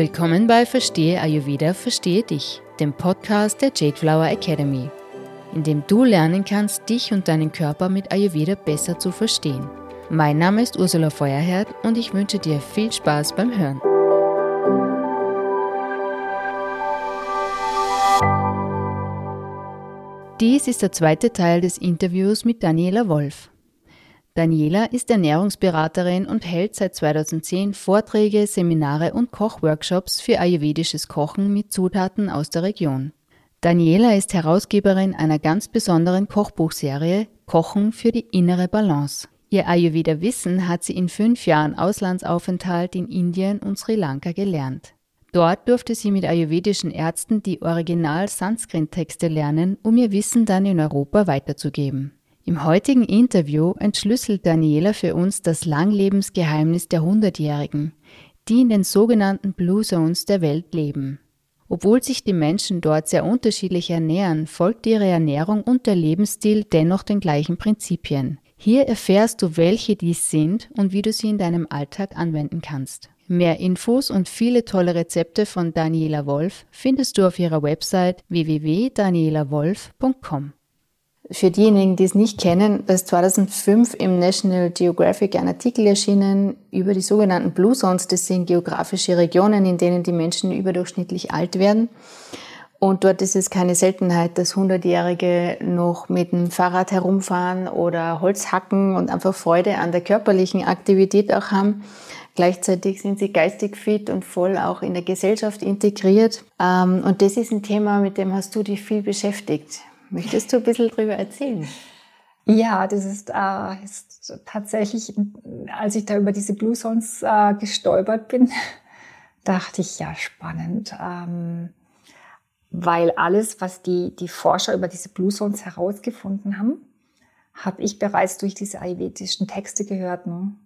Willkommen bei Verstehe Ayurveda, Verstehe dich, dem Podcast der Jade Flower Academy, in dem du lernen kannst, dich und deinen Körper mit Ayurveda besser zu verstehen. Mein Name ist Ursula Feuerherd und ich wünsche dir viel Spaß beim Hören. Dies ist der zweite Teil des Interviews mit Daniela Wolf. Daniela ist Ernährungsberaterin und hält seit 2010 Vorträge, Seminare und Kochworkshops für ayurvedisches Kochen mit Zutaten aus der Region. Daniela ist Herausgeberin einer ganz besonderen Kochbuchserie Kochen für die innere Balance. Ihr Ayurveda-Wissen hat sie in fünf Jahren Auslandsaufenthalt in Indien und Sri Lanka gelernt. Dort durfte sie mit ayurvedischen Ärzten die Original-Sanskrit-Texte lernen, um ihr Wissen dann in Europa weiterzugeben. Im heutigen Interview entschlüsselt Daniela für uns das Langlebensgeheimnis der Hundertjährigen, die in den sogenannten Blue Zones der Welt leben. Obwohl sich die Menschen dort sehr unterschiedlich ernähren, folgt ihre Ernährung und der Lebensstil dennoch den gleichen Prinzipien. Hier erfährst du, welche dies sind und wie du sie in deinem Alltag anwenden kannst. Mehr Infos und viele tolle Rezepte von Daniela Wolf findest du auf ihrer Website www.danielawolf.com. Für diejenigen, die es nicht kennen, ist 2005 im National Geographic ein Artikel erschienen über die sogenannten Blue Zones. Das sind geografische Regionen, in denen die Menschen überdurchschnittlich alt werden. Und dort ist es keine Seltenheit, dass Hundertjährige noch mit dem Fahrrad herumfahren oder Holz hacken und einfach Freude an der körperlichen Aktivität auch haben. Gleichzeitig sind sie geistig fit und voll auch in der Gesellschaft integriert. Ähm, und das ist ein Thema, mit dem hast du dich viel beschäftigt. Möchtest du ein bisschen darüber erzählen? Ja, das ist, äh, ist tatsächlich, als ich da über diese Blue Zones äh, gestolpert bin, dachte ich, ja, spannend. Ähm, weil alles, was die, die Forscher über diese Blue Zones herausgefunden haben, habe ich bereits durch diese ayurvedischen Texte gehört. Ne? Und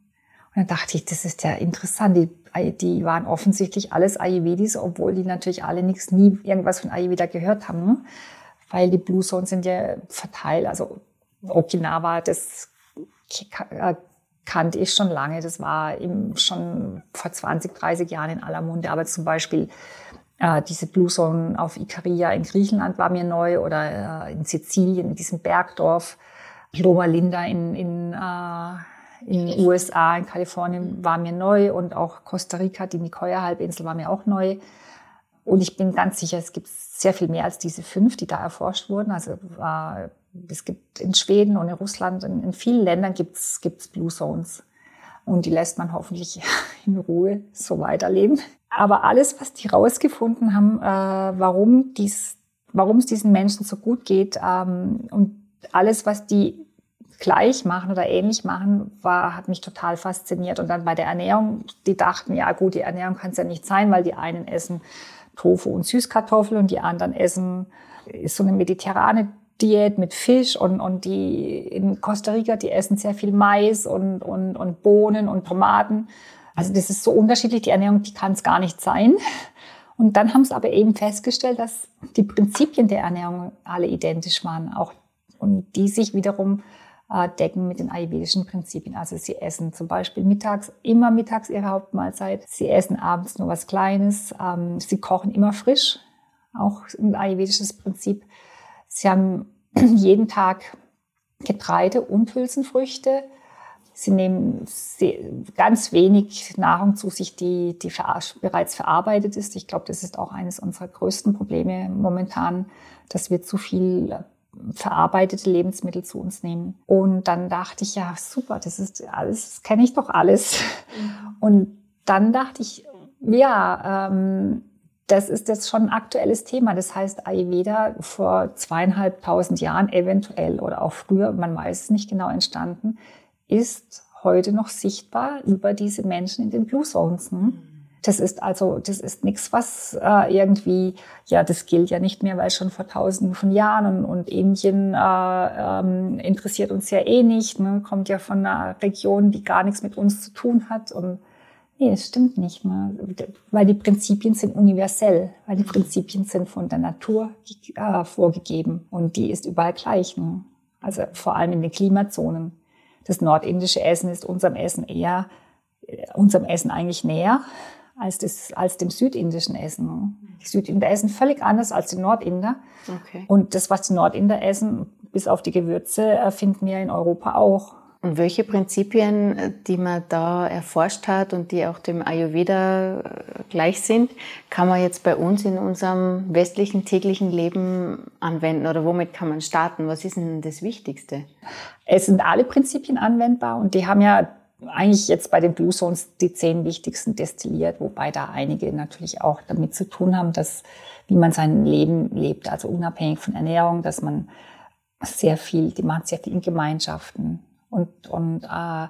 dann dachte ich, das ist ja interessant. Die, die waren offensichtlich alles Ayurvedis, obwohl die natürlich alle nichts, nie irgendwas von Ayurveda gehört haben. Ne? Weil die Blue Zones sind ja verteilt. Also Okinawa, das äh, kannte ich schon lange. Das war eben schon vor 20, 30 Jahren in aller Munde. Aber zum Beispiel äh, diese Blue Zone auf Ikaria in Griechenland war mir neu oder äh, in Sizilien, in diesem Bergdorf. Loma Linda in, in äh, in den USA, in Kalifornien war mir neu und auch Costa Rica, die Nicoya-Halbinsel war mir auch neu. Und ich bin ganz sicher, es gibt sehr viel mehr als diese fünf, die da erforscht wurden. Also äh, es gibt in Schweden und in Russland, in, in vielen Ländern gibt es Blue Zones. Und die lässt man hoffentlich in Ruhe so weiterleben. Aber alles, was die rausgefunden haben, äh, warum dies, warum es diesen Menschen so gut geht ähm, und alles, was die gleich machen oder ähnlich machen, war, hat mich total fasziniert. Und dann bei der Ernährung, die dachten, ja gut, die Ernährung kann es ja nicht sein, weil die einen essen Tofu und Süßkartoffeln und die anderen essen, ist so eine mediterrane Diät mit Fisch und, und die in Costa Rica, die essen sehr viel Mais und, und, und Bohnen und Tomaten. Also das ist so unterschiedlich, die Ernährung, die kann es gar nicht sein. Und dann haben sie aber eben festgestellt, dass die Prinzipien der Ernährung alle identisch waren, auch und die sich wiederum äh, decken mit den ayurvedischen Prinzipien. Also sie essen zum Beispiel mittags, immer mittags ihre Hauptmahlzeit. Sie essen abends nur was Kleines. Ähm, sie kochen immer frisch, auch ein ayurvedisches Prinzip. Sie haben jeden Tag Getreide und Hülsenfrüchte. Sie nehmen ganz wenig Nahrung zu sich, die, die bereits verarbeitet ist. Ich glaube, das ist auch eines unserer größten Probleme momentan, dass wir zu viel verarbeitete Lebensmittel zu uns nehmen. Und dann dachte ich, ja, super, das ist alles, das kenne ich doch alles. Mhm. Und dann dachte ich, ja, ähm, das ist jetzt schon ein aktuelles Thema. Das heißt, Ayurveda vor zweieinhalbtausend Jahren eventuell oder auch früher, man weiß es nicht genau entstanden, ist heute noch sichtbar über diese Menschen in den Blue Zones. Hm? Das ist also, das ist nichts, was äh, irgendwie, ja, das gilt ja nicht mehr, weil schon vor tausenden von Jahren und, und Indien äh, ähm, interessiert uns ja eh nicht, ne? kommt ja von einer Region, die gar nichts mit uns zu tun hat und nee, das stimmt nicht, ne? weil die Prinzipien sind universell, weil die Prinzipien sind von der Natur äh, vorgegeben und die ist überall gleich, ne? also vor allem in den Klimazonen. Das nordindische Essen ist unserem Essen eher, unserem Essen eigentlich näher als, das, als dem südindischen Essen. Die Südinder essen völlig anders als die Nordinder. Okay. Und das, was die Nordinder essen, bis auf die Gewürze, äh, finden wir in Europa auch. Und welche Prinzipien, äh, die man da erforscht hat und die auch dem Ayurveda äh, gleich sind, kann man jetzt bei uns in unserem westlichen täglichen Leben anwenden oder womit kann man starten? Was ist denn das Wichtigste? Es sind alle Prinzipien anwendbar und die haben ja eigentlich jetzt bei den Blue Zones die zehn wichtigsten destilliert, wobei da einige natürlich auch damit zu tun haben, dass wie man sein Leben lebt, also unabhängig von Ernährung, dass man sehr viel, die machen sehr viel in Gemeinschaften und, und äh,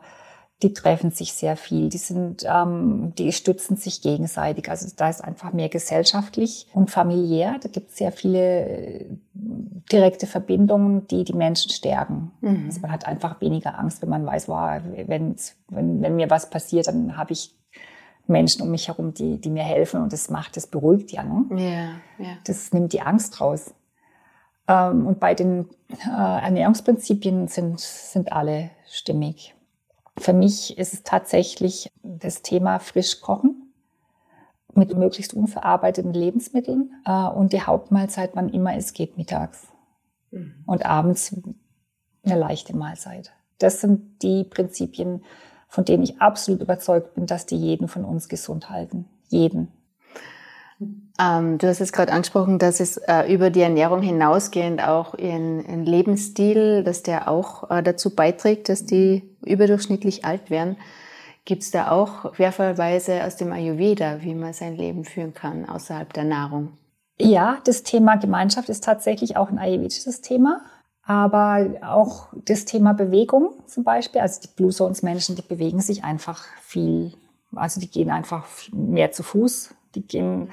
die treffen sich sehr viel, die sind, ähm, die stützen sich gegenseitig. Also da ist einfach mehr gesellschaftlich und familiär. Da gibt es sehr viele äh, direkte Verbindungen, die die Menschen stärken. Mhm. Also man hat einfach weniger Angst, wenn man weiß, wow, wenn, wenn, wenn mir was passiert, dann habe ich Menschen um mich herum, die, die mir helfen und das macht, das beruhigt ja. Ne? Ja, ja. Das nimmt die Angst raus. Ähm, und bei den äh, Ernährungsprinzipien sind, sind alle stimmig. Für mich ist es tatsächlich das Thema frisch kochen mit möglichst unverarbeiteten Lebensmitteln äh, und die Hauptmahlzeit, wann immer es geht, mittags. Mhm. Und abends eine leichte Mahlzeit. Das sind die Prinzipien, von denen ich absolut überzeugt bin, dass die jeden von uns gesund halten. Jeden. Ähm, du hast jetzt gerade angesprochen, dass es äh, über die Ernährung hinausgehend auch ihren, Lebensstil, dass der auch äh, dazu beiträgt, dass die überdurchschnittlich alt werden. Gibt es da auch Querverweise aus dem Ayurveda, wie man sein Leben führen kann außerhalb der Nahrung? Ja, das Thema Gemeinschaft ist tatsächlich auch ein ayurvedisches Thema, aber auch das Thema Bewegung zum Beispiel. Also die Blue Zones Menschen, die bewegen sich einfach viel. Also die gehen einfach mehr zu Fuß. Die gehen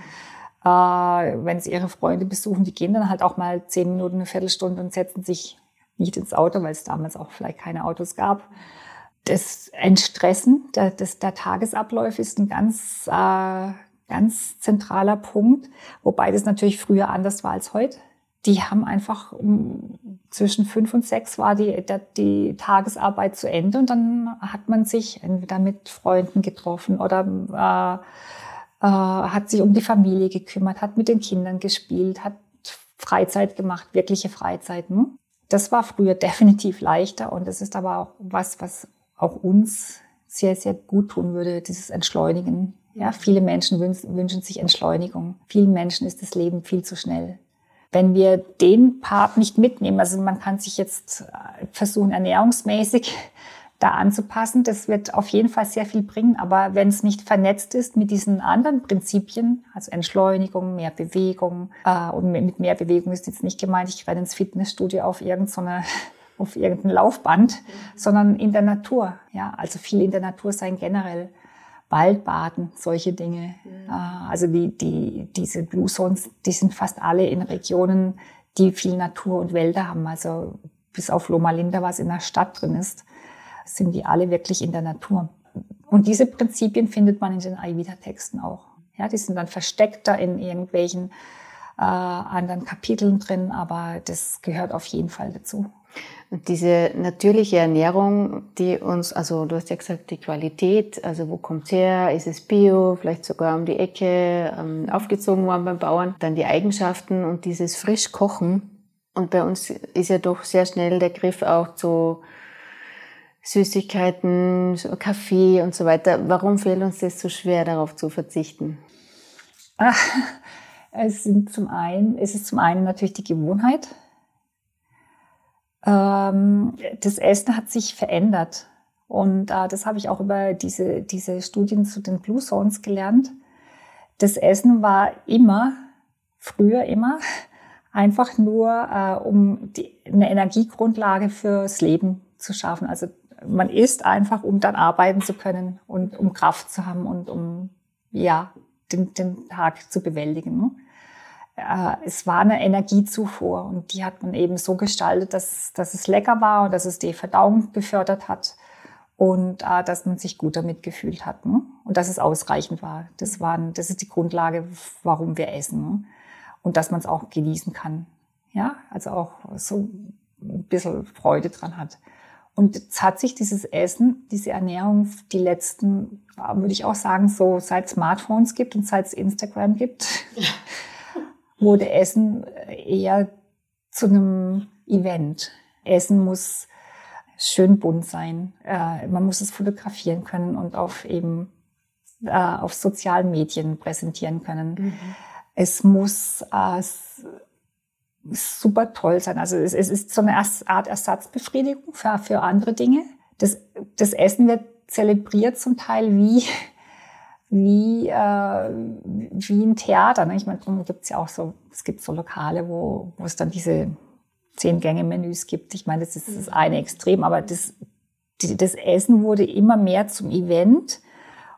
äh, wenn sie ihre Freunde besuchen, die gehen dann halt auch mal zehn Minuten, eine Viertelstunde und setzen sich nicht ins Auto, weil es damals auch vielleicht keine Autos gab. Das Entstressen der, des, der Tagesabläufe ist ein ganz, äh, ganz zentraler Punkt, wobei das natürlich früher anders war als heute. Die haben einfach um, zwischen fünf und sechs war die, der, die Tagesarbeit zu Ende und dann hat man sich entweder mit Freunden getroffen oder äh, äh, hat sich um die Familie gekümmert, hat mit den Kindern gespielt, hat Freizeit gemacht, wirkliche Freizeiten. Das war früher definitiv leichter und das ist aber auch was, was auch uns sehr, sehr gut tun würde, dieses Entschleunigen. Ja, viele Menschen wünschen sich Entschleunigung. Vielen Menschen ist das Leben viel zu schnell. Wenn wir den Part nicht mitnehmen, also man kann sich jetzt äh, versuchen, ernährungsmäßig da anzupassen. Das wird auf jeden Fall sehr viel bringen. Aber wenn es nicht vernetzt ist mit diesen anderen Prinzipien, also Entschleunigung, mehr Bewegung, äh, und mit mehr Bewegung ist jetzt nicht gemeint, ich renne ins Fitnessstudio auf irgendeine auf irgendein Laufband, mhm. sondern in der Natur. Ja, also viel in der Natur sein generell. Waldbaden, solche Dinge. Mhm. Äh, also die, die, diese Blue Zones, die sind fast alle in Regionen, die viel Natur und Wälder haben. Also bis auf Loma Linda, was in der Stadt drin ist sind die alle wirklich in der Natur. Und diese Prinzipien findet man in den Ayurveda-Texten auch. Ja, die sind dann versteckter in irgendwelchen äh, anderen Kapiteln drin, aber das gehört auf jeden Fall dazu. Und diese natürliche Ernährung, die uns, also du hast ja gesagt, die Qualität, also wo kommt's her, ist es bio, vielleicht sogar um die Ecke, ähm, aufgezogen worden beim Bauern, dann die Eigenschaften und dieses frisch Kochen. Und bei uns ist ja doch sehr schnell der Griff auch zu Süßigkeiten, Kaffee und so weiter. Warum fällt uns das so schwer, darauf zu verzichten? Ach, es, sind zum einen, es ist zum einen natürlich die Gewohnheit. Ähm, das Essen hat sich verändert. Und äh, das habe ich auch über diese, diese Studien zu den Blue Zones gelernt. Das Essen war immer, früher immer, einfach nur, äh, um die, eine Energiegrundlage fürs Leben zu schaffen. Also man isst einfach, um dann arbeiten zu können und um Kraft zu haben und um, ja, den, den Tag zu bewältigen. Ne? Äh, es war eine Energiezufuhr und die hat man eben so gestaltet, dass, dass es lecker war und dass es die Verdauung gefördert hat und äh, dass man sich gut damit gefühlt hat ne? und dass es ausreichend war. Das, waren, das ist die Grundlage, warum wir essen ne? und dass man es auch genießen kann. Ja, also auch so ein bisschen Freude dran hat. Und jetzt hat sich dieses Essen, diese Ernährung die letzten, würde ich auch sagen, so seit Smartphones gibt und seit es Instagram gibt, wurde Essen eher zu einem Event. Essen muss schön bunt sein. Äh, man muss es fotografieren können und auf eben äh, auf sozialen Medien präsentieren können. Mhm. Es muss äh, super toll sein. Also es, es, ist so eine Art Ersatzbefriedigung für, für andere Dinge. Das, das Essen wird zelebriert zum Teil wie wie äh, wie ein Theater. Ne? Ich meine, gibt es ja auch so, es gibt so Lokale, wo, wo es dann diese zehn Gänge Menüs gibt. Ich meine, das ist das eine Extrem, aber das, das Essen wurde immer mehr zum Event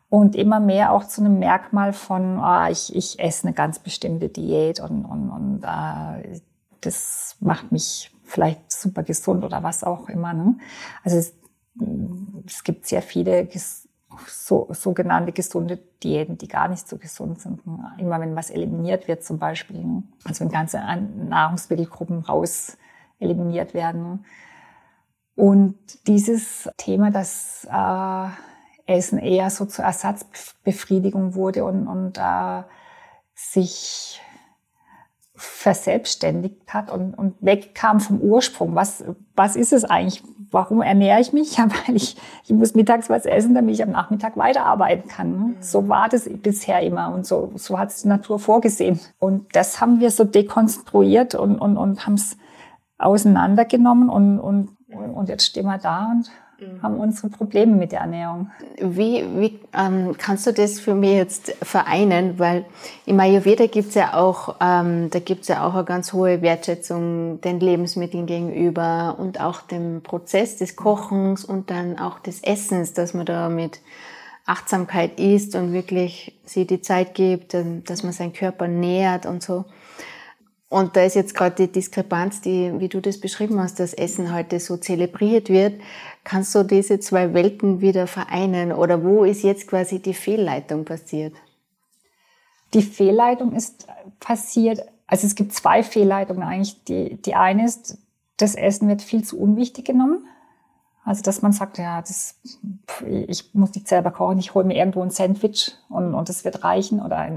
und immer mehr auch zu einem Merkmal von, ah, ich, ich esse eine ganz bestimmte Diät und, und, und äh, das macht mich vielleicht super gesund oder was auch immer. Ne? Also es, es gibt sehr viele so, sogenannte gesunde Diäten, die gar nicht so gesund sind. Ne? Immer wenn was eliminiert wird zum Beispiel, ne? also wenn ganze Nahrungsmittelgruppen raus eliminiert werden. Und dieses Thema, dass äh, Essen eher so zur Ersatzbefriedigung wurde und, und äh, sich verselbstständigt hat und, und wegkam vom Ursprung. Was, was ist es eigentlich? Warum ernähre ich mich? Ja, weil ich, ich muss mittags was essen, damit ich am Nachmittag weiterarbeiten kann. Mhm. So war das bisher immer und so, so hat es die Natur vorgesehen. Und das haben wir so dekonstruiert und, und, und haben es auseinandergenommen und, und, und jetzt stehen wir da und. Haben unsere Probleme mit der Ernährung. Wie, wie ähm, kannst du das für mich jetzt vereinen? Weil im Ayurveda gibt's ja auch, ähm, da gibt's ja auch eine ganz hohe Wertschätzung den Lebensmitteln gegenüber und auch dem Prozess des Kochens und dann auch des Essens, dass man da mit Achtsamkeit isst und wirklich sie die Zeit gibt, dass man seinen Körper nährt und so. Und da ist jetzt gerade die Diskrepanz, die, wie du das beschrieben hast, dass Essen heute so zelebriert wird. Kannst du diese zwei Welten wieder vereinen oder wo ist jetzt quasi die Fehlleitung passiert? Die Fehlleitung ist passiert, also es gibt zwei Fehlleitungen eigentlich. Die, die eine ist, das Essen wird viel zu unwichtig genommen. Also dass man sagt, ja, das, ich muss nicht selber kochen, ich hole mir irgendwo ein Sandwich und, und das wird reichen oder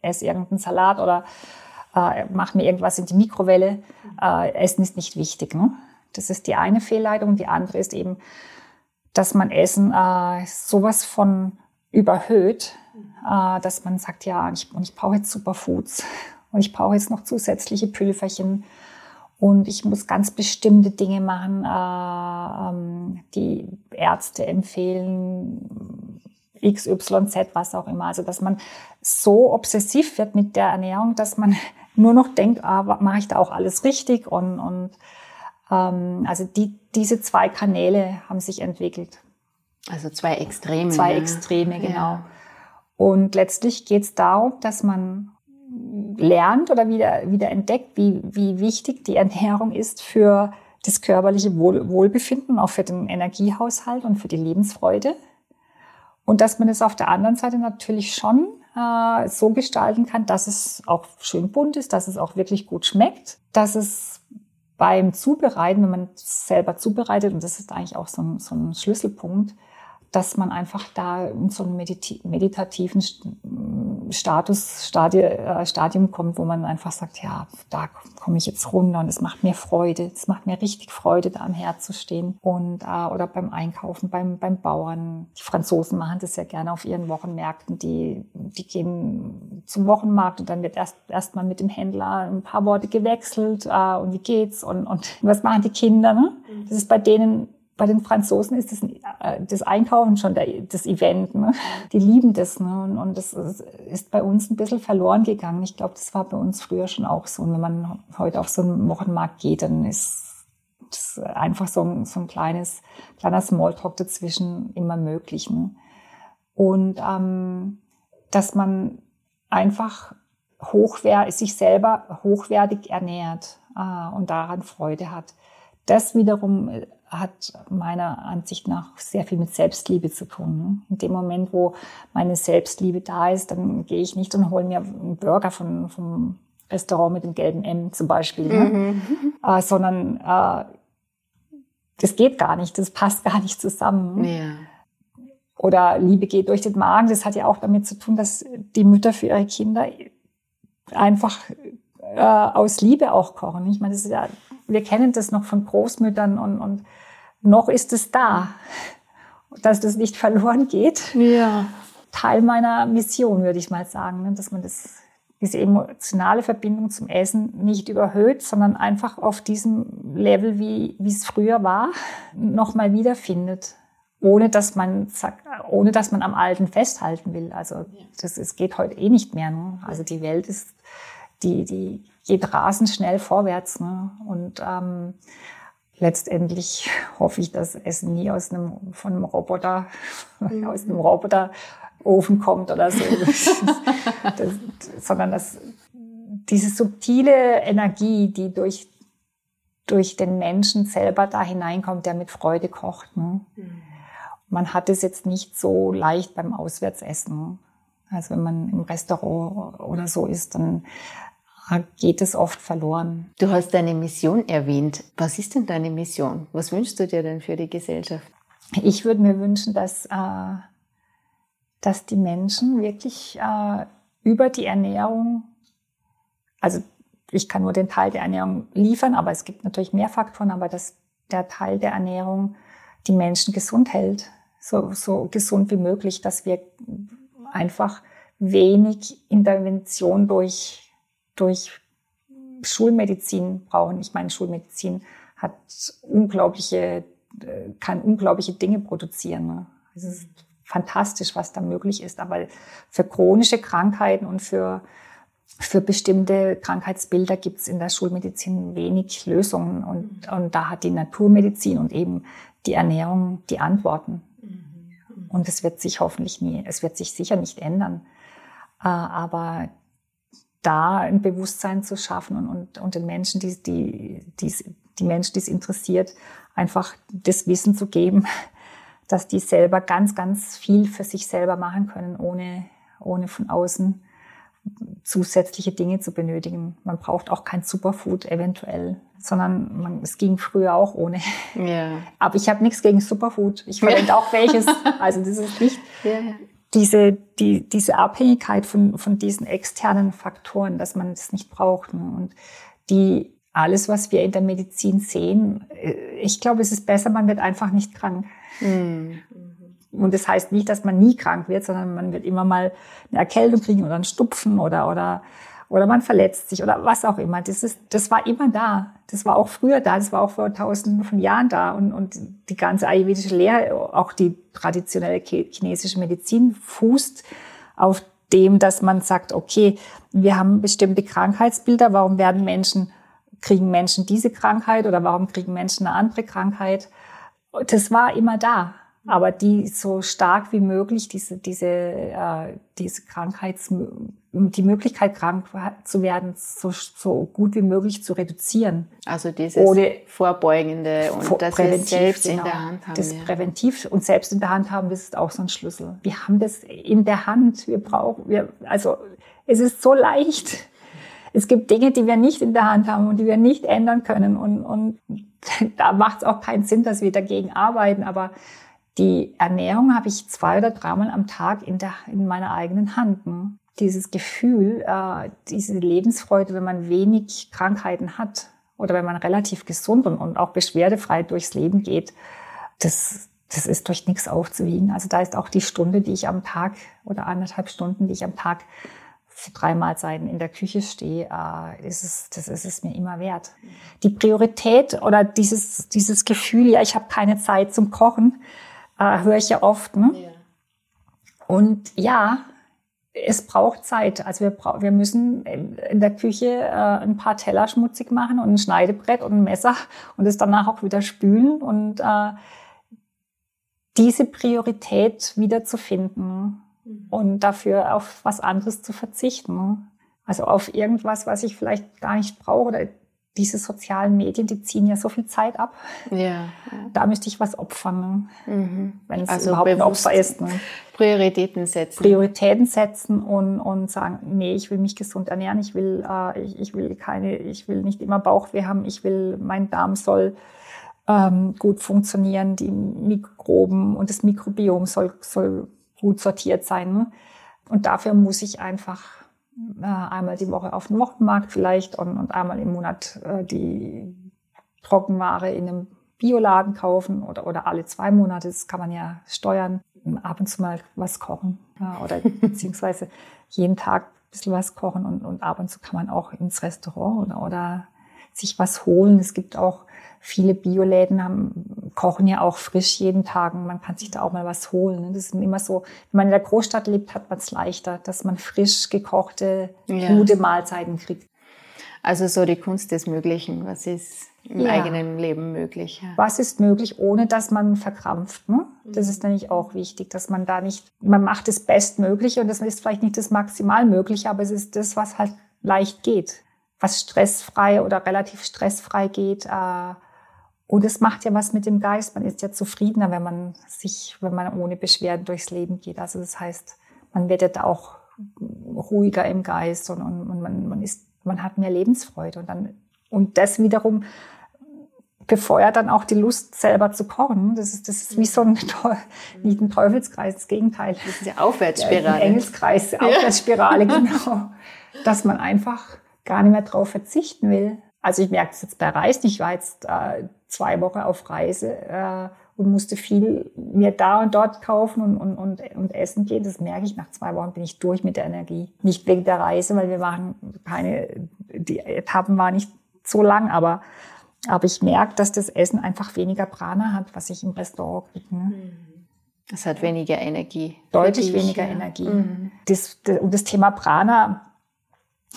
esse irgendeinen Salat oder äh, mache mir irgendwas in die Mikrowelle. Äh, Essen ist nicht wichtig. Ne? Das ist die eine Fehlleitung. Die andere ist eben, dass man Essen äh, sowas von überhöht, äh, dass man sagt, ja, ich, und ich brauche jetzt Superfoods und ich brauche jetzt noch zusätzliche Pülferchen und ich muss ganz bestimmte Dinge machen, äh, ähm, die Ärzte empfehlen, XYZ, was auch immer. Also dass man so obsessiv wird mit der Ernährung, dass man nur noch denkt, ah, mache ich da auch alles richtig und, und ähm, also die, diese zwei Kanäle haben sich entwickelt. Also zwei Extreme. Zwei Extreme, genau. Ja. Und letztlich geht es darum, dass man lernt oder wieder, wieder entdeckt, wie, wie wichtig die Ernährung ist für das körperliche Wohl, Wohlbefinden, auch für den Energiehaushalt und für die Lebensfreude. Und dass man es auf der anderen Seite natürlich schon äh, so gestalten kann, dass es auch schön bunt ist, dass es auch wirklich gut schmeckt, dass es beim Zubereiten, wenn man es selber zubereitet, und das ist eigentlich auch so ein, so ein Schlüsselpunkt, dass man einfach da in so einen meditativen Status, äh, Stadium kommt, wo man einfach sagt, ja, da komme ich jetzt runter und es macht mir Freude. Es macht mir richtig Freude, da am Herd zu stehen. Und, äh, oder beim Einkaufen, beim, beim Bauern. Die Franzosen machen das ja gerne auf ihren Wochenmärkten. Die, die gehen zum Wochenmarkt und dann wird erst, erst mal mit dem Händler ein paar Worte gewechselt. Äh, und wie geht's? Und, und was machen die Kinder? Ne? Das ist bei denen bei den Franzosen ist das, äh, das Einkaufen schon der, das Event. Ne? Die lieben das. Ne? Und, und das ist bei uns ein bisschen verloren gegangen. Ich glaube, das war bei uns früher schon auch so. Und wenn man heute auf so einen Wochenmarkt geht, dann ist das einfach so ein, so ein kleines, kleiner Smalltalk dazwischen immer möglich. Ne? Und ähm, dass man einfach hochwertig, sich selber hochwertig ernährt äh, und daran Freude hat. Das wiederum äh, hat meiner Ansicht nach sehr viel mit Selbstliebe zu tun. Ne? In dem Moment, wo meine Selbstliebe da ist, dann gehe ich nicht und hole mir einen Burger von, vom Restaurant mit dem gelben M zum Beispiel, ne? mhm. äh, sondern äh, das geht gar nicht, das passt gar nicht zusammen. Ja. Oder Liebe geht durch den Magen, das hat ja auch damit zu tun, dass die Mütter für ihre Kinder einfach äh, aus Liebe auch kochen. Ich meine, das ist ja, wir kennen das noch von Großmüttern und, und noch ist es da, dass das nicht verloren geht. Ja. Teil meiner Mission, würde ich mal sagen, ne, dass man das, diese emotionale Verbindung zum Essen nicht überhöht, sondern einfach auf diesem Level, wie, wie es früher war, nochmal wiederfindet. Ohne dass man sagt, ohne dass man am Alten festhalten will. Also das, es geht heute eh nicht mehr. Ne? Also die Welt ist, die, die geht rasend schnell vorwärts. Ne? Und ähm, letztendlich hoffe ich, dass es nie aus einem, von einem Roboter, mhm. aus einem Roboterofen kommt oder so, das, sondern dass diese subtile Energie, die durch, durch den Menschen selber da hineinkommt, der mit Freude kocht. Ne? Mhm. Man hat es jetzt nicht so leicht beim Auswärtsessen. Also wenn man im Restaurant oder so ist, dann geht es oft verloren. Du hast deine Mission erwähnt. Was ist denn deine Mission? Was wünschst du dir denn für die Gesellschaft? Ich würde mir wünschen, dass, äh, dass die Menschen wirklich äh, über die Ernährung, also ich kann nur den Teil der Ernährung liefern, aber es gibt natürlich mehr Faktoren, aber dass der Teil der Ernährung die Menschen gesund hält, so, so gesund wie möglich, dass wir einfach wenig Intervention durch durch Schulmedizin brauchen. Ich meine, Schulmedizin hat unglaubliche, äh, kann unglaubliche Dinge produzieren. Ne? Es ist fantastisch, was da möglich ist. Aber für chronische Krankheiten und für, für bestimmte Krankheitsbilder gibt es in der Schulmedizin wenig Lösungen. Und, und da hat die Naturmedizin und eben die Ernährung die Antworten. Und es wird sich hoffentlich nie, es wird sich sicher nicht ändern. Äh, aber da ein Bewusstsein zu schaffen und, und, und den Menschen, die, die, die, die Menschen, die es interessiert, einfach das Wissen zu geben, dass die selber ganz, ganz viel für sich selber machen können, ohne, ohne von außen zusätzliche Dinge zu benötigen. Man braucht auch kein Superfood eventuell, sondern man, es ging früher auch ohne. Ja. Aber ich habe nichts gegen Superfood. Ich verwende auch welches. Also das ist nicht. Ja, diese, die, diese Abhängigkeit von, von diesen externen Faktoren, dass man das nicht braucht. Ne? Und die, alles, was wir in der Medizin sehen, äh, ich glaube, es ist besser, man wird einfach nicht krank. Mhm. Und das heißt nicht, dass man nie krank wird, sondern man wird immer mal eine Erkältung kriegen oder einen Stupfen oder, oder oder man verletzt sich oder was auch immer. Das ist, das war immer da. Das war auch früher da. Das war auch vor tausenden von Jahren da. Und, und die ganze ayurvedische Lehre, auch die traditionelle chinesische Medizin fußt auf dem, dass man sagt, okay, wir haben bestimmte Krankheitsbilder. Warum werden Menschen, kriegen Menschen diese Krankheit oder warum kriegen Menschen eine andere Krankheit? Das war immer da aber die so stark wie möglich diese diese äh, diese Krankheits die Möglichkeit krank zu werden so so gut wie möglich zu reduzieren. Also dieses Ohne vorbeugende und vor, das präventiv, selbst genau, in der Hand haben. Das ja. präventiv und selbst in der Hand haben, das ist auch so ein Schlüssel. Wir haben das in der Hand. Wir brauchen wir also es ist so leicht. Es gibt Dinge, die wir nicht in der Hand haben und die wir nicht ändern können und und da macht es auch keinen Sinn, dass wir dagegen arbeiten, aber die Ernährung habe ich zwei oder dreimal am Tag in, der, in meiner eigenen Hand. Ne? Dieses Gefühl, äh, diese Lebensfreude, wenn man wenig Krankheiten hat oder wenn man relativ gesund und, und auch beschwerdefrei durchs Leben geht, das, das ist durch nichts aufzuwiegen. Also da ist auch die Stunde, die ich am Tag oder anderthalb Stunden, die ich am Tag für drei Mahlzeiten in der Küche stehe, äh, ist es, das ist es mir immer wert. Die Priorität oder dieses, dieses Gefühl, ja, ich habe keine Zeit zum Kochen, äh, höre ich ja oft. Ne? Ja. Und ja, es braucht Zeit. Also wir, bra wir müssen in der Küche äh, ein paar Teller schmutzig machen und ein Schneidebrett und ein Messer und es danach auch wieder spülen und äh, diese Priorität wiederzufinden mhm. und dafür auf was anderes zu verzichten. Also auf irgendwas, was ich vielleicht gar nicht brauche oder diese sozialen Medien, die ziehen ja so viel Zeit ab. Ja. Da müsste ich was opfern, ne? mhm. wenn es also überhaupt ein Opfer ist. Ne? Prioritäten setzen. Prioritäten setzen und, und sagen, nee, ich will mich gesund ernähren, ich will, äh, ich, ich will keine, ich will nicht immer Bauchweh haben, ich will, mein Darm soll äh, ähm, gut funktionieren, die Mikroben und das Mikrobiom soll, soll gut sortiert sein. Ne? Und dafür muss ich einfach äh, einmal die Woche auf den Wochenmarkt vielleicht und, und einmal im Monat äh, die Trockenware in einem Bioladen kaufen oder, oder alle zwei Monate, das kann man ja steuern, ab und zu mal was kochen ja, oder beziehungsweise jeden Tag ein bisschen was kochen und, und ab und zu kann man auch ins Restaurant oder, oder sich was holen. Es gibt auch viele Bioläden haben, kochen ja auch frisch jeden Tag und man kann sich da auch mal was holen. Das ist immer so, wenn man in der Großstadt lebt, hat man es leichter, dass man frisch gekochte, ja. gute Mahlzeiten kriegt. Also so die Kunst des Möglichen. Was ist im ja. eigenen Leben möglich? Ja. Was ist möglich, ohne dass man verkrampft? Ne? Das ist nämlich auch wichtig, dass man da nicht, man macht das Bestmögliche und das ist vielleicht nicht das Maximalmögliche, aber es ist das, was halt leicht geht, was stressfrei oder relativ stressfrei geht. Äh, und es macht ja was mit dem Geist. Man ist ja zufriedener, wenn man sich, wenn man ohne Beschwerden durchs Leben geht. Also das heißt, man wird ja da auch ruhiger im Geist und, und, und man, man ist, man hat mehr Lebensfreude und dann, und das wiederum befeuert dann auch die Lust, selber zu kochen. Das ist, das ist wie so ein, nicht ein Teufelskreis, das Gegenteil. Das ist ja Aufwärtsspirale. Ein Engelskreis, Aufwärtsspirale, ja. genau. Dass man einfach gar nicht mehr drauf verzichten will. Also ich merke es jetzt bei Reisen. Ich war jetzt äh, zwei Wochen auf Reise äh, und musste viel mir da und dort kaufen und, und, und, und essen gehen. Das merke ich, nach zwei Wochen bin ich durch mit der Energie. Nicht wegen der Reise, weil wir machen keine, die Etappen waren nicht so lang, aber, aber ich merke, dass das Essen einfach weniger Prana hat, was ich im Restaurant kriege. Ne? Das hat weniger Energie. Deutlich weniger ja. Energie. Mhm. Das, das, und das Thema Prana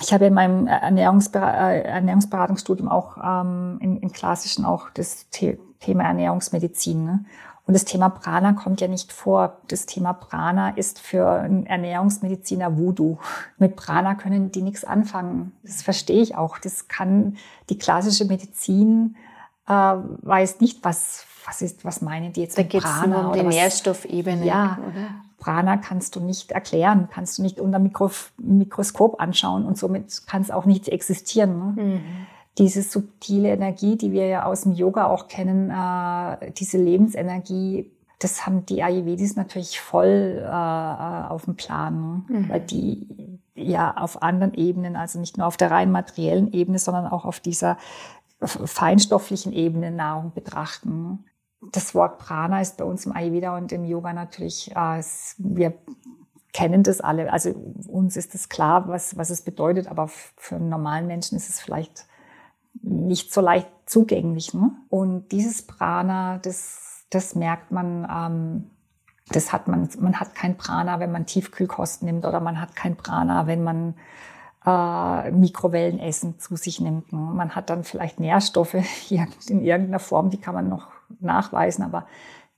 ich habe in meinem Ernährungsber äh, Ernährungsberatungsstudium auch ähm, im, im Klassischen auch das The Thema Ernährungsmedizin. Ne? Und das Thema Prana kommt ja nicht vor. Das Thema Prana ist für einen Ernährungsmediziner Voodoo. Mit Prana können die nichts anfangen. Das verstehe ich auch. Das kann die klassische Medizin äh, weiß nicht, was was ist, was meinen die jetzt da mit Prana? Um die Nährstoffebene. Ja, oder? Prana kannst du nicht erklären, kannst du nicht unter Mikro Mikroskop anschauen und somit kann es auch nicht existieren. Ne? Mhm. Diese subtile Energie, die wir ja aus dem Yoga auch kennen, äh, diese Lebensenergie, das haben die Ayurvedis natürlich voll äh, äh, auf dem Plan, ne? mhm. weil die ja auf anderen Ebenen, also nicht nur auf der rein materiellen Ebene, sondern auch auf dieser feinstofflichen Ebene Nahrung betrachten. Das Wort Prana ist bei uns im Ayurveda und im Yoga natürlich, äh, wir kennen das alle. Also uns ist es klar, was, was es bedeutet, aber für einen normalen Menschen ist es vielleicht nicht so leicht zugänglich. Ne? Und dieses Prana, das, das merkt man, ähm, das hat man, man hat kein Prana, wenn man Tiefkühlkost nimmt oder man hat kein Prana, wenn man äh, Mikrowellenessen zu sich nimmt. Ne? Man hat dann vielleicht Nährstoffe in irgendeiner Form, die kann man noch nachweisen, aber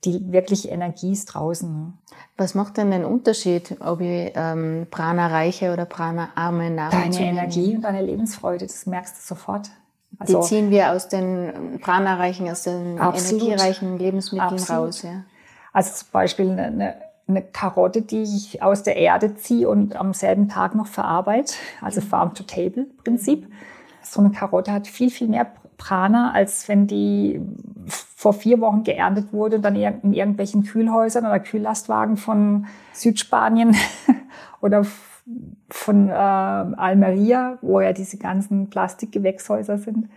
die wirkliche Energie ist draußen. Was macht denn den Unterschied, ob ich ähm, prana-reiche oder prana-arme Nahrung Deine Energie und deine Lebensfreude, das merkst du sofort. Also, die ziehen wir aus den prana-reichen, aus den absolut, energiereichen Lebensmitteln absolut. raus. Ja. Also zum Beispiel eine, eine Karotte, die ich aus der Erde ziehe und am selben Tag noch verarbeite, also Farm-to-Table-Prinzip. So eine Karotte hat viel, viel mehr Prana, als wenn die vor vier Wochen geerntet wurde und dann in irgendwelchen Kühlhäusern oder Kühllastwagen von Südspanien oder von äh, Almeria, wo ja diese ganzen Plastikgewächshäuser sind,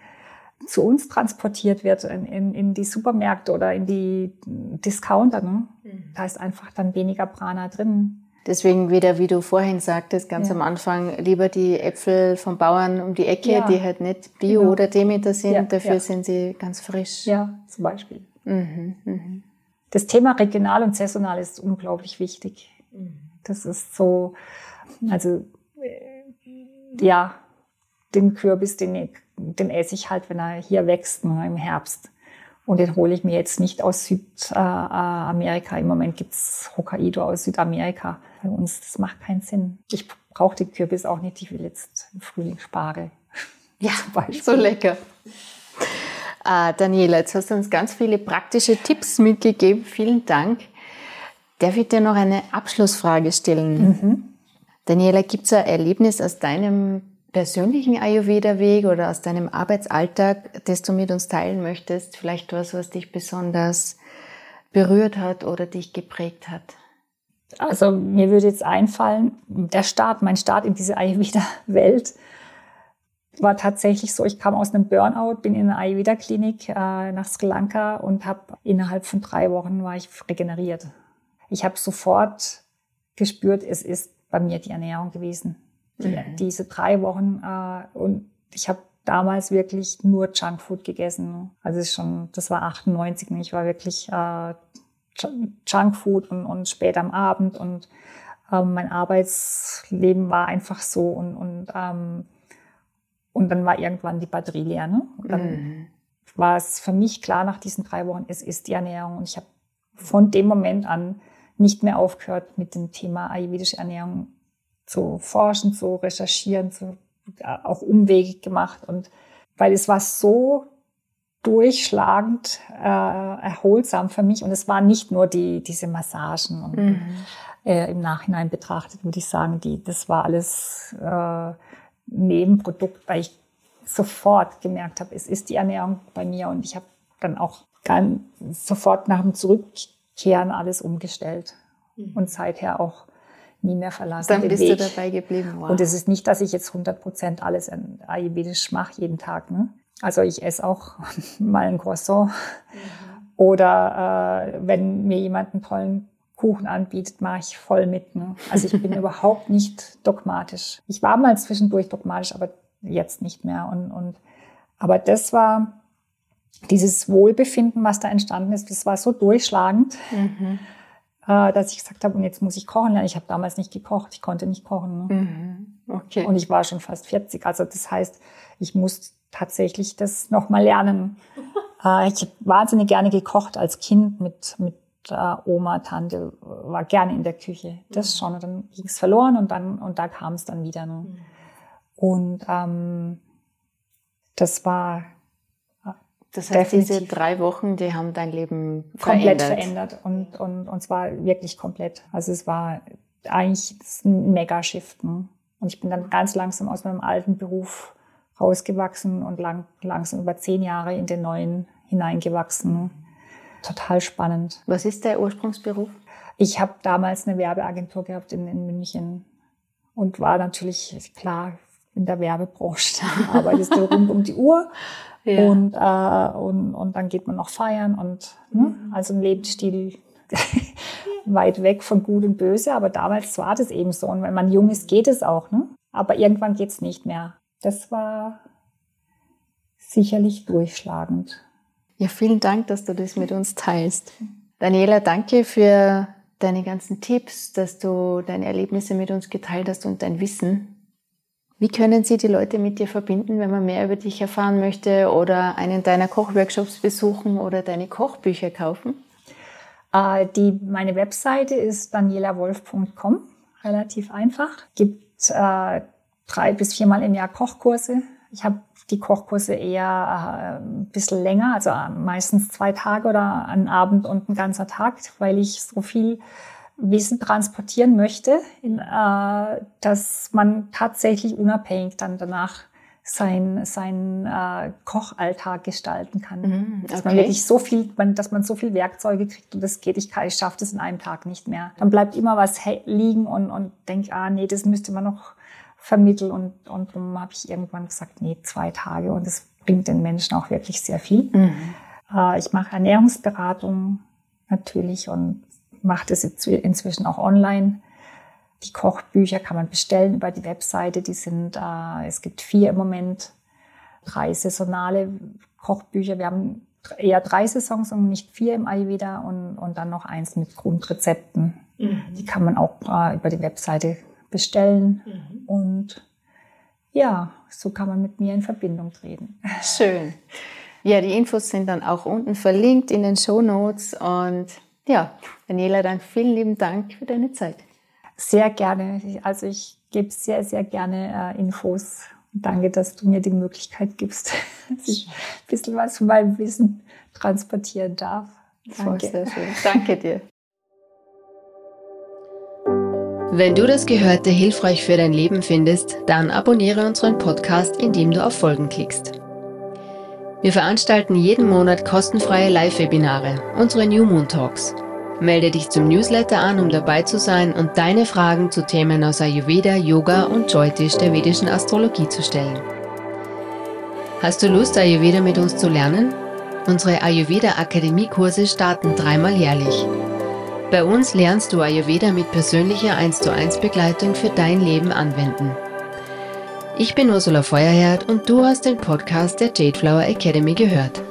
zu uns transportiert wird in, in, in die Supermärkte oder in die Discounter. Ne? Mhm. Da ist einfach dann weniger Prana drin. Deswegen wieder, wie du vorhin sagtest, ganz ja. am Anfang, lieber die Äpfel vom Bauern um die Ecke, ja. die halt nicht Bio genau. oder Demeter sind, ja, dafür sind sie ganz frisch. Ja, zum Beispiel. Mhm, mhm. Das Thema regional und saisonal ist unglaublich wichtig. Mhm. Das ist so, also äh, ja, den Kürbis, den, den esse ich halt, wenn er hier wächst ne, im Herbst. Und den hole ich mir jetzt nicht aus Südamerika. Im Moment gibt's Hokkaido aus Südamerika. Bei uns, das macht keinen Sinn. Ich brauche den Kürbis auch nicht. Ich will jetzt im Frühling Spargel. Ja, so lecker. Äh, Daniela, jetzt hast du uns ganz viele praktische Tipps mitgegeben. Vielen Dank. Darf ich dir noch eine Abschlussfrage stellen? Mhm. Daniela, gibt es ein Erlebnis aus deinem persönlichen Ayurveda-Weg oder aus deinem Arbeitsalltag, das du mit uns teilen möchtest? Vielleicht was, was dich besonders berührt hat oder dich geprägt hat? Also mir würde jetzt einfallen, der Start, mein Start in diese Ayurveda-Welt war tatsächlich so, ich kam aus einem Burnout, bin in eine Ayurveda-Klinik äh, nach Sri Lanka und habe innerhalb von drei Wochen war ich regeneriert. Ich habe sofort gespürt, es ist bei mir die Ernährung gewesen. Die, mhm. Diese drei Wochen äh, und ich habe damals wirklich nur Junkfood gegessen. Also schon, das war 98 und ich war wirklich äh, Junkfood und, und spät am Abend und ähm, mein Arbeitsleben war einfach so und, und, ähm, und dann war irgendwann die Batterie leer. Ne? Und dann mhm. war es für mich klar nach diesen drei Wochen, es ist die Ernährung und ich habe von dem Moment an nicht mehr aufgehört mit dem Thema ayurvedische Ernährung zu forschen, zu recherchieren, zu, auch Umwege gemacht und weil es war so durchschlagend äh, erholsam für mich. Und es waren nicht nur die, diese Massagen. Und mhm. äh, im Nachhinein betrachtet würde ich sagen, die, das war alles äh, Nebenprodukt, weil ich sofort gemerkt habe, es ist die Ernährung bei mir. Und ich habe dann auch ganz sofort nach dem Zurückkehren alles umgestellt. Mhm. Und seither auch nie mehr verlassen. Dann bist Weg. du dabei geblieben. Wow. Und es ist nicht, dass ich jetzt 100 Prozent alles ayurvedisch mache jeden Tag. Ne? Also ich esse auch mal ein Croissant. Mhm. Oder äh, wenn mir jemand einen tollen Kuchen anbietet, mache ich voll mit. Ne? Also ich bin überhaupt nicht dogmatisch. Ich war mal zwischendurch dogmatisch, aber jetzt nicht mehr. Und, und aber das war dieses Wohlbefinden, was da entstanden ist, das war so durchschlagend, mhm. äh, dass ich gesagt habe, und jetzt muss ich kochen lernen. Ich habe damals nicht gekocht, ich konnte nicht kochen. Ne? Mhm. Okay. Und ich war schon fast 40. Also das heißt, ich musste tatsächlich das nochmal lernen. äh, ich habe wahnsinnig gerne gekocht als Kind mit, mit äh, Oma, Tante, war gerne in der Küche. Das mhm. schon. Und dann ging es verloren und dann, und da kam es dann wieder. Ne? Mhm. Und ähm, das war das heißt, Definitiv. diese drei Wochen, die haben dein Leben komplett verändert. verändert und, und, und zwar wirklich komplett. Also es war eigentlich ein Mega-Shift. Ne? Und ich bin dann ganz langsam aus meinem alten Beruf rausgewachsen und lang, langsam über zehn Jahre in den neuen hineingewachsen. Total spannend. Was ist der Ursprungsberuf? Ich habe damals eine Werbeagentur gehabt in, in München und war natürlich klar in der Werbebranche. Da arbeitest du rund um die Uhr ja. und, äh, und, und dann geht man noch feiern und ne? Mhm. also ein Lebensstil weit weg von Gut und Böse. Aber damals war das eben so. Und wenn man jung ist, geht es auch. Ne? Aber irgendwann geht's nicht mehr das war sicherlich durchschlagend. Ja, vielen Dank, dass du das mit uns teilst. Daniela, danke für deine ganzen Tipps, dass du deine Erlebnisse mit uns geteilt hast und dein Wissen. Wie können Sie die Leute mit dir verbinden, wenn man mehr über dich erfahren möchte oder einen deiner Kochworkshops besuchen oder deine Kochbücher kaufen? Äh, die, meine Webseite ist danielawolf.com, relativ einfach. Gibt äh, drei bis viermal im Jahr Kochkurse. Ich habe die Kochkurse eher äh, ein bisschen länger, also meistens zwei Tage oder ein Abend und ein ganzer Tag, weil ich so viel Wissen transportieren möchte, in, äh, dass man tatsächlich unabhängig dann danach sein, sein äh, Kochalltag gestalten kann. Mhm, okay. Dass man wirklich so viel, man, dass man so viel Werkzeuge kriegt und das geht, ich, kann, ich schaffe das in einem Tag nicht mehr. Dann bleibt immer was liegen und, und denkt, ah nee, das müsste man noch vermitteln. Und, und darum habe ich irgendwann gesagt, nee, zwei Tage. Und das bringt den Menschen auch wirklich sehr viel. Mhm. Äh, ich mache Ernährungsberatung natürlich und mache das jetzt inzwischen auch online. Die Kochbücher kann man bestellen über die Webseite. Die sind, äh, es gibt vier im Moment, drei saisonale Kochbücher. Wir haben eher drei Saisons und nicht vier im Ayurveda und, und dann noch eins mit Grundrezepten. Mhm. Die kann man auch äh, über die Webseite bestellen. Mhm. Und ja, so kann man mit mir in Verbindung treten. Schön. Ja, die Infos sind dann auch unten verlinkt in den Show Notes. Und ja, Daniela, dann vielen lieben Dank für deine Zeit. Sehr gerne. Also ich gebe sehr, sehr gerne äh, Infos. Danke, dass du mir die Möglichkeit gibst, dass ich ein bisschen was von meinem Wissen transportieren darf. Danke. Sehr schön. Danke dir. Wenn du das Gehörte hilfreich für dein Leben findest, dann abonniere unseren Podcast, indem du auf Folgen klickst. Wir veranstalten jeden Monat kostenfreie Live-Webinare, unsere New Moon Talks. Melde dich zum Newsletter an, um dabei zu sein und deine Fragen zu Themen aus Ayurveda, Yoga und Jyotish der vedischen Astrologie zu stellen. Hast du Lust, Ayurveda mit uns zu lernen? Unsere Ayurveda Akademie-Kurse starten dreimal jährlich. Bei uns lernst du Ayurveda mit persönlicher 1 zu 1 Begleitung für dein Leben anwenden. Ich bin Ursula Feuerherd und du hast den Podcast der Jade Flower Academy gehört.